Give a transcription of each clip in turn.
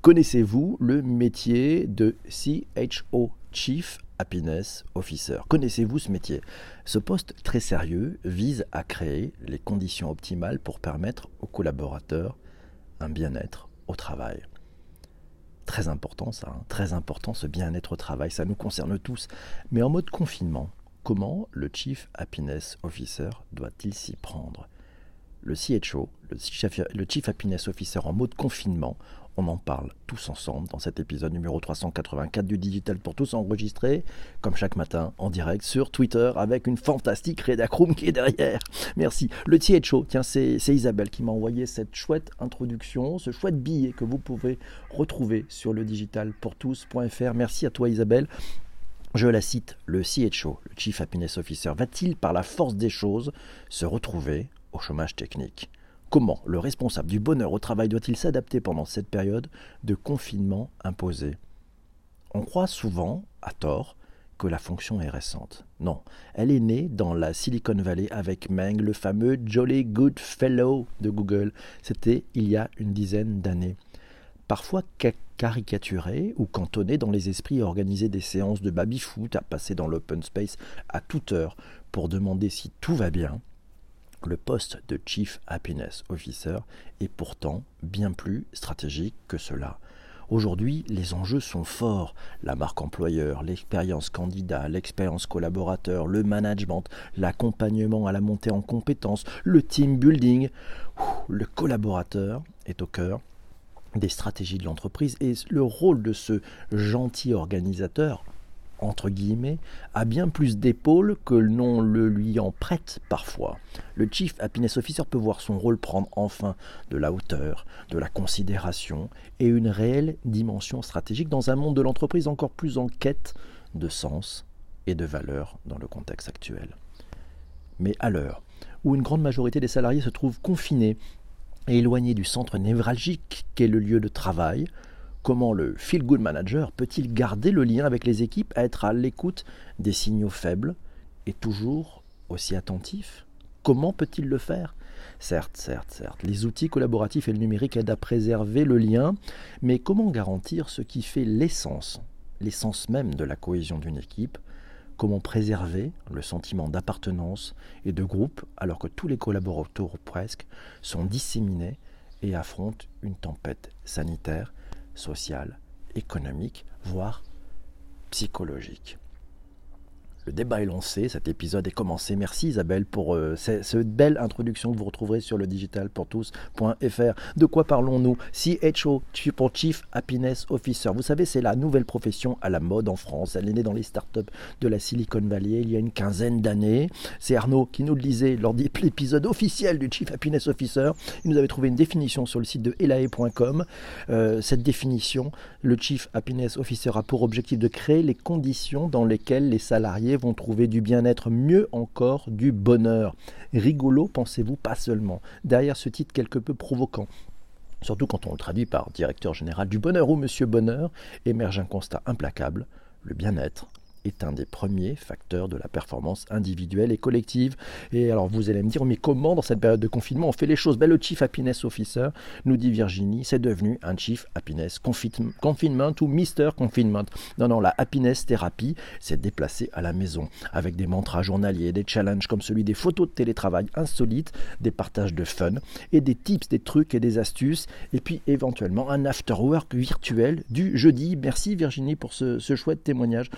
Connaissez-vous le métier de CHO, Chief Happiness Officer? Connaissez-vous ce métier? Ce poste très sérieux vise à créer les conditions optimales pour permettre aux collaborateurs un bien-être au travail. Très important ça, hein. très important ce bien-être au travail, ça nous concerne tous. Mais en mode confinement, comment le Chief Happiness Officer doit-il s'y prendre? Le CHO, le Chief Happiness Officer en mode confinement, on en parle tous ensemble dans cet épisode numéro 384 du Digital pour tous enregistré, comme chaque matin, en direct sur Twitter avec une fantastique rédacroom qui est derrière. Merci. Le THO, tiens, c'est Isabelle qui m'a envoyé cette chouette introduction, ce chouette billet que vous pouvez retrouver sur le digitalpourtous.fr. Merci à toi Isabelle. Je la cite, le CHO, le Chief Happiness Officer, va-t-il par la force des choses se retrouver chômage technique Comment le responsable du bonheur au travail doit-il s'adapter pendant cette période de confinement imposé? On croit souvent, à tort, que la fonction est récente. Non, elle est née dans la Silicon Valley avec Meng, le fameux Jolly Good Fellow de Google. C'était il y a une dizaine d'années. Parfois caricaturé ou cantonné dans les esprits à organiser des séances de baby-foot, à passer dans l'open space à toute heure pour demander si tout va bien, le poste de Chief Happiness Officer est pourtant bien plus stratégique que cela. Aujourd'hui, les enjeux sont forts. La marque employeur, l'expérience candidat, l'expérience collaborateur, le management, l'accompagnement à la montée en compétences, le team building. Le collaborateur est au cœur des stratégies de l'entreprise et le rôle de ce gentil organisateur entre guillemets, a bien plus d'épaules que l'on le lui en prête parfois. Le Chief Happiness Officer peut voir son rôle prendre enfin de la hauteur, de la considération et une réelle dimension stratégique dans un monde de l'entreprise encore plus en quête de sens et de valeur dans le contexte actuel. Mais à l'heure où une grande majorité des salariés se trouvent confinés et éloignés du centre névralgique qu'est le lieu de travail, Comment le Feel Good Manager peut-il garder le lien avec les équipes, être à l'écoute des signaux faibles et toujours aussi attentif? Comment peut-il le faire? Certes, certes, certes, les outils collaboratifs et le numérique aident à préserver le lien, mais comment garantir ce qui fait l'essence, l'essence même de la cohésion d'une équipe? Comment préserver le sentiment d'appartenance et de groupe alors que tous les collaborateurs presque sont disséminés et affrontent une tempête sanitaire? Sociale, économique, voire psychologique. Le débat est lancé, cet épisode est commencé. Merci Isabelle pour euh, cette, belle introduction que vous retrouverez sur le digitalpourtous.fr. De quoi parlons-nous? CHO pour Chief Happiness Officer. Vous savez, c'est la nouvelle profession à la mode en France. Elle est née dans les startups de la Silicon Valley il y a une quinzaine d'années. C'est Arnaud qui nous le disait lors de l'épisode officiel du Chief Happiness Officer. Il nous avait trouvé une définition sur le site de elae.com. Euh, cette définition, le Chief Happiness Officer a pour objectif de créer les conditions dans lesquelles les salariés vont trouver du bien-être, mieux encore du bonheur. Rigolo, pensez-vous, pas seulement. Derrière ce titre quelque peu provoquant, surtout quand on le traduit par directeur général du bonheur ou monsieur bonheur, émerge un constat implacable, le bien-être est un des premiers facteurs de la performance individuelle et collective. Et alors vous allez me dire, mais comment dans cette période de confinement on fait les choses? Ben, Le Chief Happiness Officer, nous dit Virginie, c'est devenu un Chief Happiness Confinement ou Mister Confinement. Non, non, la Happiness Thérapie s'est déplacée à la maison avec des mantras journaliers, des challenges comme celui des photos de télétravail insolites, des partages de fun et des tips, des trucs et des astuces, et puis éventuellement un after-work virtuel du jeudi. Merci Virginie pour ce, ce chouette témoignage.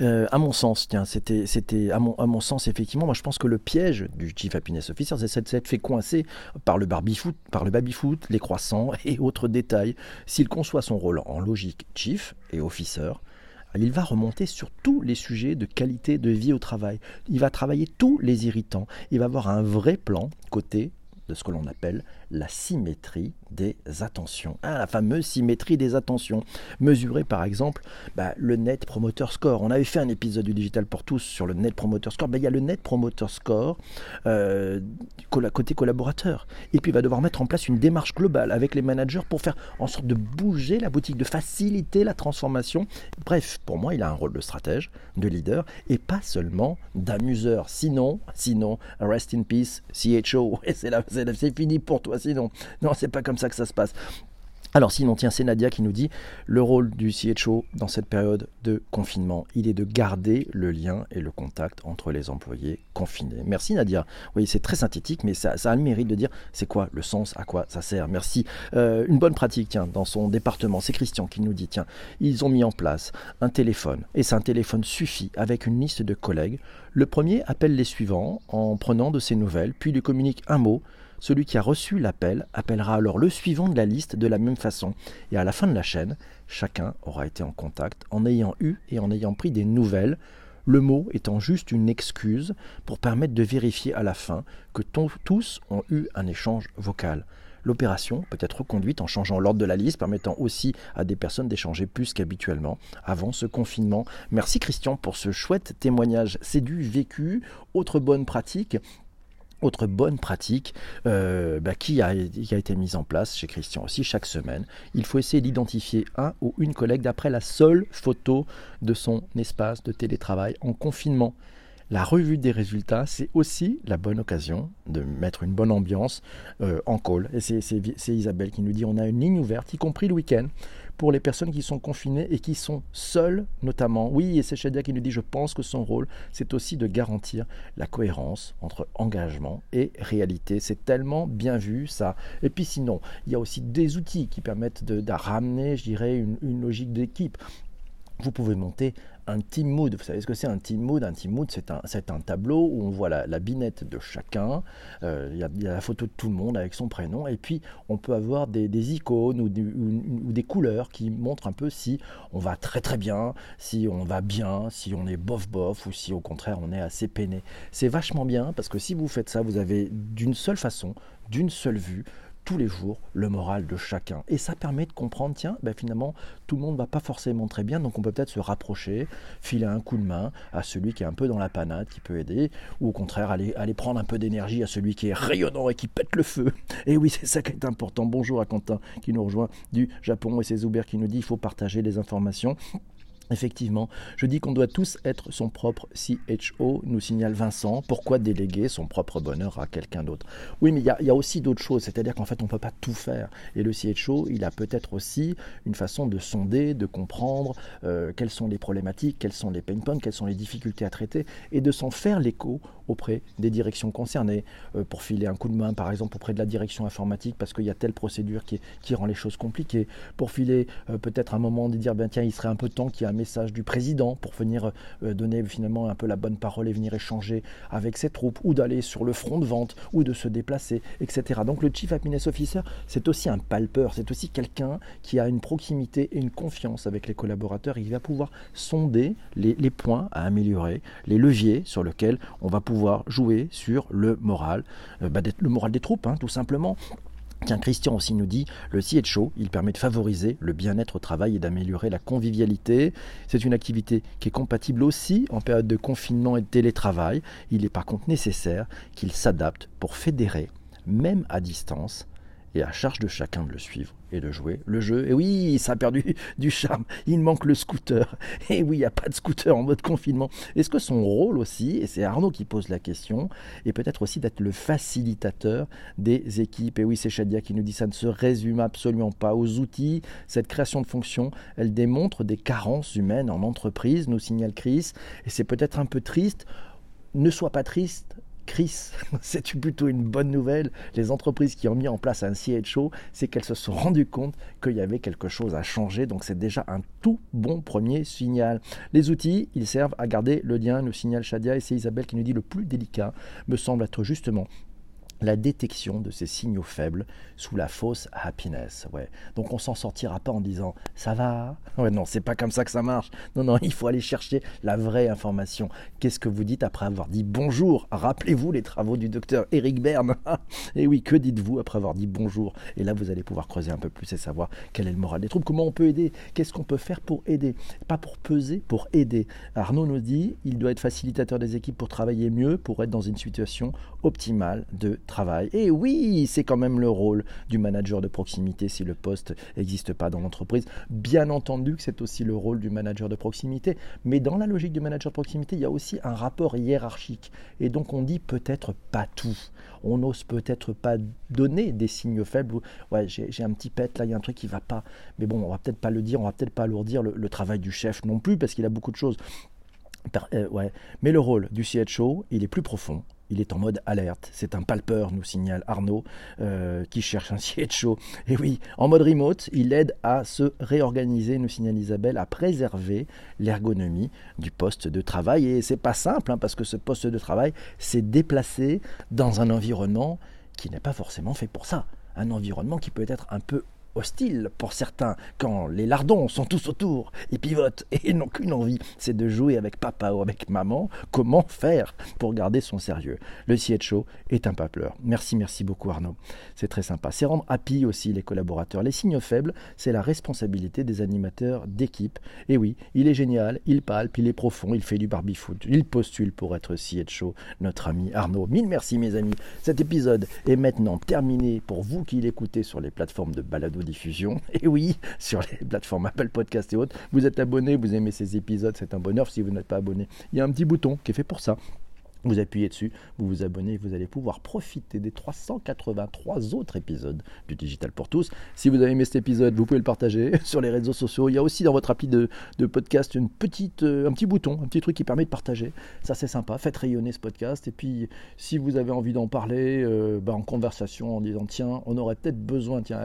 Euh, à mon sens, tiens, c'était, c'était à, mon, à mon sens, effectivement, moi je pense que le piège du Chief Happiness Officer, c'est cette fait coincer par le baby-foot, par le baby-foot, les croissants et autres détails. S'il conçoit son rôle en logique Chief et Officer, il va remonter sur tous les sujets de qualité de vie au travail. Il va travailler tous les irritants. Il va avoir un vrai plan côté de ce que l'on appelle la symétrie des attentions. Ah, la fameuse symétrie des attentions. Mesurer par exemple bah, le Net Promoter Score. On avait fait un épisode du Digital pour tous sur le Net Promoter Score. Bah, il y a le Net Promoter Score euh, côté collaborateur. Et puis il va devoir mettre en place une démarche globale avec les managers pour faire en sorte de bouger la boutique, de faciliter la transformation. Bref, pour moi, il a un rôle de stratège, de leader et pas seulement d'amuseur. Sinon, sinon, rest in peace, CHO, c'est fini pour toi Non, c'est pas comme ça que ça se passe. Alors sinon, tiens, c'est Nadia qui nous dit le rôle du CHO dans cette période de confinement, il est de garder le lien et le contact entre les employés confinés. Merci Nadia. Oui, c'est très synthétique, mais ça, a le mérite de dire c'est quoi le sens, à quoi ça sert. Merci. Euh, une bonne pratique, tiens, dans son département, c'est Christian qui nous dit tiens, ils ont mis en place un téléphone, et c'est un téléphone suffit avec une liste de collègues. Le premier appelle les suivants en prenant de ses nouvelles, puis lui communique un mot celui qui a reçu l'appel appellera alors le suivant de la liste de la même façon. Et à la fin de la chaîne, chacun aura été en contact en ayant eu et en ayant pris des nouvelles le mot étant juste une excuse pour permettre de vérifier à la fin que tous ont eu un échange vocal. L'opération peut être reconduite en changeant l'ordre de la liste, permettant aussi à des personnes d'échanger plus qu'habituellement avant ce confinement. Merci Christian pour ce chouette témoignage. C'est du vécu. Autre bonne pratique, autre bonne pratique euh, bah, qui, a, été mise en place chez Christian aussi chaque semaine. Il faut essayer d'identifier un ou une collègue d'après la seule photo de son espace de télétravail en confinement. La revue des résultats, c'est aussi la bonne occasion de mettre une bonne ambiance euh, en call. Et c'est Isabelle qui nous dit on a une ligne ouverte, y compris le week-end, pour les personnes qui sont confinées et qui sont seules notamment. Oui, et c'est Shadia qui nous dit, je pense que son rôle, c'est aussi de garantir la cohérence entre engagement et réalité. C'est tellement bien vu ça. Et puis sinon, il y a aussi des outils qui permettent de, ramener, je dirais, une logique d'équipe vous pouvez monter un team mood. Vous savez ce que c'est un team mood? Un team mood, c'est un, un, tableau où on voit la, binette de chacun, euh, il y, a la photo de tout le monde avec son prénom, et puis on peut avoir des, icônes ou, ou, des couleurs qui montrent un peu si on va très très bien, si on va bien, si on est bof bof, ou si au contraire on est assez peiné. C'est vachement bien parce que si vous faites ça, vous avez d'une seule façon, d'une seule vue, tous les jours le moral de chacun. Et ça permet de comprendre, tiens, ben finalement, tout le monde ne va pas forcément très bien, donc on peut peut-être se rapprocher, filer un coup de main à celui qui est un peu dans la panade, qui peut aider, ou au contraire aller, aller prendre un peu d'énergie à celui qui est rayonnant et qui pète le feu. Et oui, c'est ça qui est important. Bonjour à Quentin qui nous rejoint du Japon et c'est Zuber qui nous dit il faut partager les informations. Effectivement, je dis qu'on doit tous être son propre CHO, nous signale Vincent. Pourquoi déléguer son propre bonheur à quelqu'un d'autre? Oui, mais il y, a aussi d'autres choses, c'est-à-dire qu'en fait, on ne peut pas tout faire. Et le CHO, il a peut-être aussi une façon de sonder, de comprendre euh, quelles sont les problématiques, quels sont les pain points, quelles sont les difficultés à traiter, et de s'en faire l'écho auprès des directions concernées, euh, pour filer un coup de main, par exemple, auprès de la direction informatique, parce qu'il y a telle procédure qui, rend les choses compliquées, pour filer euh, peut-être un moment de dire, ben tiens, il serait un peu temps qu'il y ait un message du président pour venir euh, donner finalement un peu la bonne parole et venir échanger avec ses troupes, ou d'aller sur le front de vente, ou de se déplacer, etc. Donc le Chief Happiness Officer, c'est aussi un palpeur, c'est aussi quelqu'un qui a une proximité et une confiance avec les collaborateurs, il va pouvoir sonder les, les points à améliorer, les leviers sur lesquels on va pouvoir jouer sur le moral, euh, bah, le moral des troupes, hein, tout simplement. Tiens, Christian aussi nous dit, le CHO, il permet de favoriser le bien-être au travail et d'améliorer la convivialité. C'est une activité qui est compatible aussi en période de confinement et de télétravail. Il est par contre nécessaire qu'il s'adapte pour fédérer, même à distance, et à charge de chacun de le suivre et de jouer le jeu. Et oui, ça a perdu du charme. Il manque le scooter. Et oui, il n'y a pas de scooter en mode confinement. Est-ce que son rôle aussi, et c'est Arnaud qui pose la question, est peut-être aussi d'être le facilitateur des équipes? Et oui, c'est Shadia qui nous dit ça ne se résume absolument pas aux outils. Cette création de fonction, elle démontre des carences humaines en entreprise, nous signale Chris. Et c'est peut-être un peu triste. Ne sois pas triste, Chris, c'est plutôt une bonne nouvelle. Les entreprises qui ont mis en place un CHO, c'est qu'elles se sont rendues compte qu'il y avait quelque chose à changer. Donc c'est déjà un tout bon premier signal. Les outils, ils servent à garder le lien, nous signale Shadia, et c'est Isabelle qui nous dit le plus délicat me semble être justement la détection de ces signaux faibles sous la fausse happiness. Ouais. Donc on s'en sortira pas en disant ça va? Ouais, non, c'est pas comme ça que ça marche. Non, non, il faut aller chercher la vraie information. Qu'est-ce que vous dites après avoir dit bonjour? Rappelez-vous les travaux du docteur Eric Berne. et oui, que dites-vous après avoir dit bonjour? Et là, vous allez pouvoir creuser un peu plus et savoir quel est le moral des troupes, comment on peut aider, qu'est-ce qu'on peut faire pour aider, pas pour peser, pour aider. Arnaud nous dit il doit être facilitateur des équipes pour travailler mieux, pour être dans une situation optimale de travail Et oui, c'est quand même le rôle du manager de proximité si le poste n'existe pas dans l'entreprise. Bien entendu que c'est aussi le rôle du manager de proximité, mais dans la logique du manager de proximité, il y a aussi un rapport hiérarchique. Et donc on dit peut-être pas tout. On n'ose peut-être pas donner des signes faibles. Ouais, j'ai un petit pet là, il y a un truc qui va pas. Mais bon, on va peut-être pas le dire, on va peut-être pas alourdir le, le travail du chef non plus parce qu'il a beaucoup de choses. Euh, ouais. Mais le rôle du CHO, il est plus profond. Il est en mode alerte. C'est un palpeur, nous signale Arnaud, euh, qui cherche un CHO. Et oui, en mode remote, il aide à se réorganiser, nous signale Isabelle, à préserver l'ergonomie du poste de travail. Et c'est pas simple, hein, parce que ce poste de travail s'est déplacé dans un environnement qui n'est pas forcément fait pour ça. Un environnement qui peut être un peu hostile pour certains, quand les lardons sont tous autour, ils pivotent et n'ont qu'une envie, c'est de jouer avec papa ou avec maman. Comment faire pour garder son sérieux? Le CHO est un papleur. Merci, merci beaucoup Arnaud. C'est très sympa. C'est rendre happy aussi les collaborateurs. Les signes faibles, c'est la responsabilité des animateurs d'équipe. Et oui, il est génial, il palpe, il est profond, il fait du baby-foot, il postule pour être CHO, notre ami Arnaud. Mille merci mes amis. Cet épisode est maintenant terminé pour vous qui l'écoutez sur les plateformes de balado diffusion. Et oui, sur les plateformes Apple Podcast et autres, vous êtes abonné, vous aimez ces épisodes, c'est un bonheur. Si vous n'êtes pas abonné, il y a un petit bouton qui est fait pour ça. Vous appuyez dessus, vous vous abonnez, vous allez pouvoir profiter des 383 autres épisodes du Digital pour tous. Si vous avez aimé cet épisode, vous pouvez le partager sur les réseaux sociaux. Il y a aussi dans votre appli de, podcast une petite, euh, un petit bouton, un petit truc qui permet de partager. Ça c'est sympa, faites rayonner ce podcast. Et puis si vous avez envie d'en parler euh, bah, en conversation en disant tiens, on aurait peut-être besoin, tiens,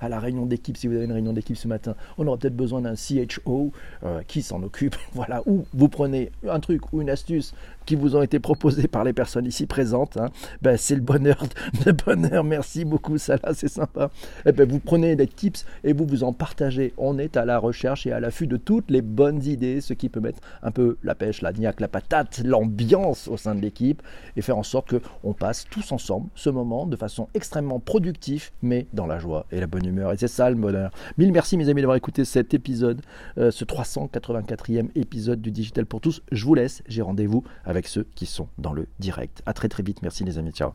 à, la, réunion d'équipe, si vous avez une réunion d'équipe ce matin, on aurait peut-être besoin d'un CHO euh, qui s'en occupe. voilà, ou vous prenez un truc ou une astuce qui vous ont été proposés par les personnes ici présentes. Hein. Ben, c'est le bonheur, le bonheur. Merci beaucoup, là, c'est sympa. Et eh ben, vous prenez des tips et vous vous en partagez. On est à la recherche et à l'affût de toutes les bonnes idées, ce qui peut mettre un peu la pêche, la niaque, la patate, l'ambiance au sein de l'équipe et faire en sorte qu'on passe tous ensemble ce moment de façon extrêmement productive, mais dans la joie et la bonne humeur. Et c'est ça le bonheur. Mille merci mes amis d'avoir écouté cet épisode, euh, ce 384e épisode du Digital pour tous. Je vous laisse, j'ai rendez-vous avec avec ceux qui sont dans le direct. À très très vite. Merci les amis. Ciao.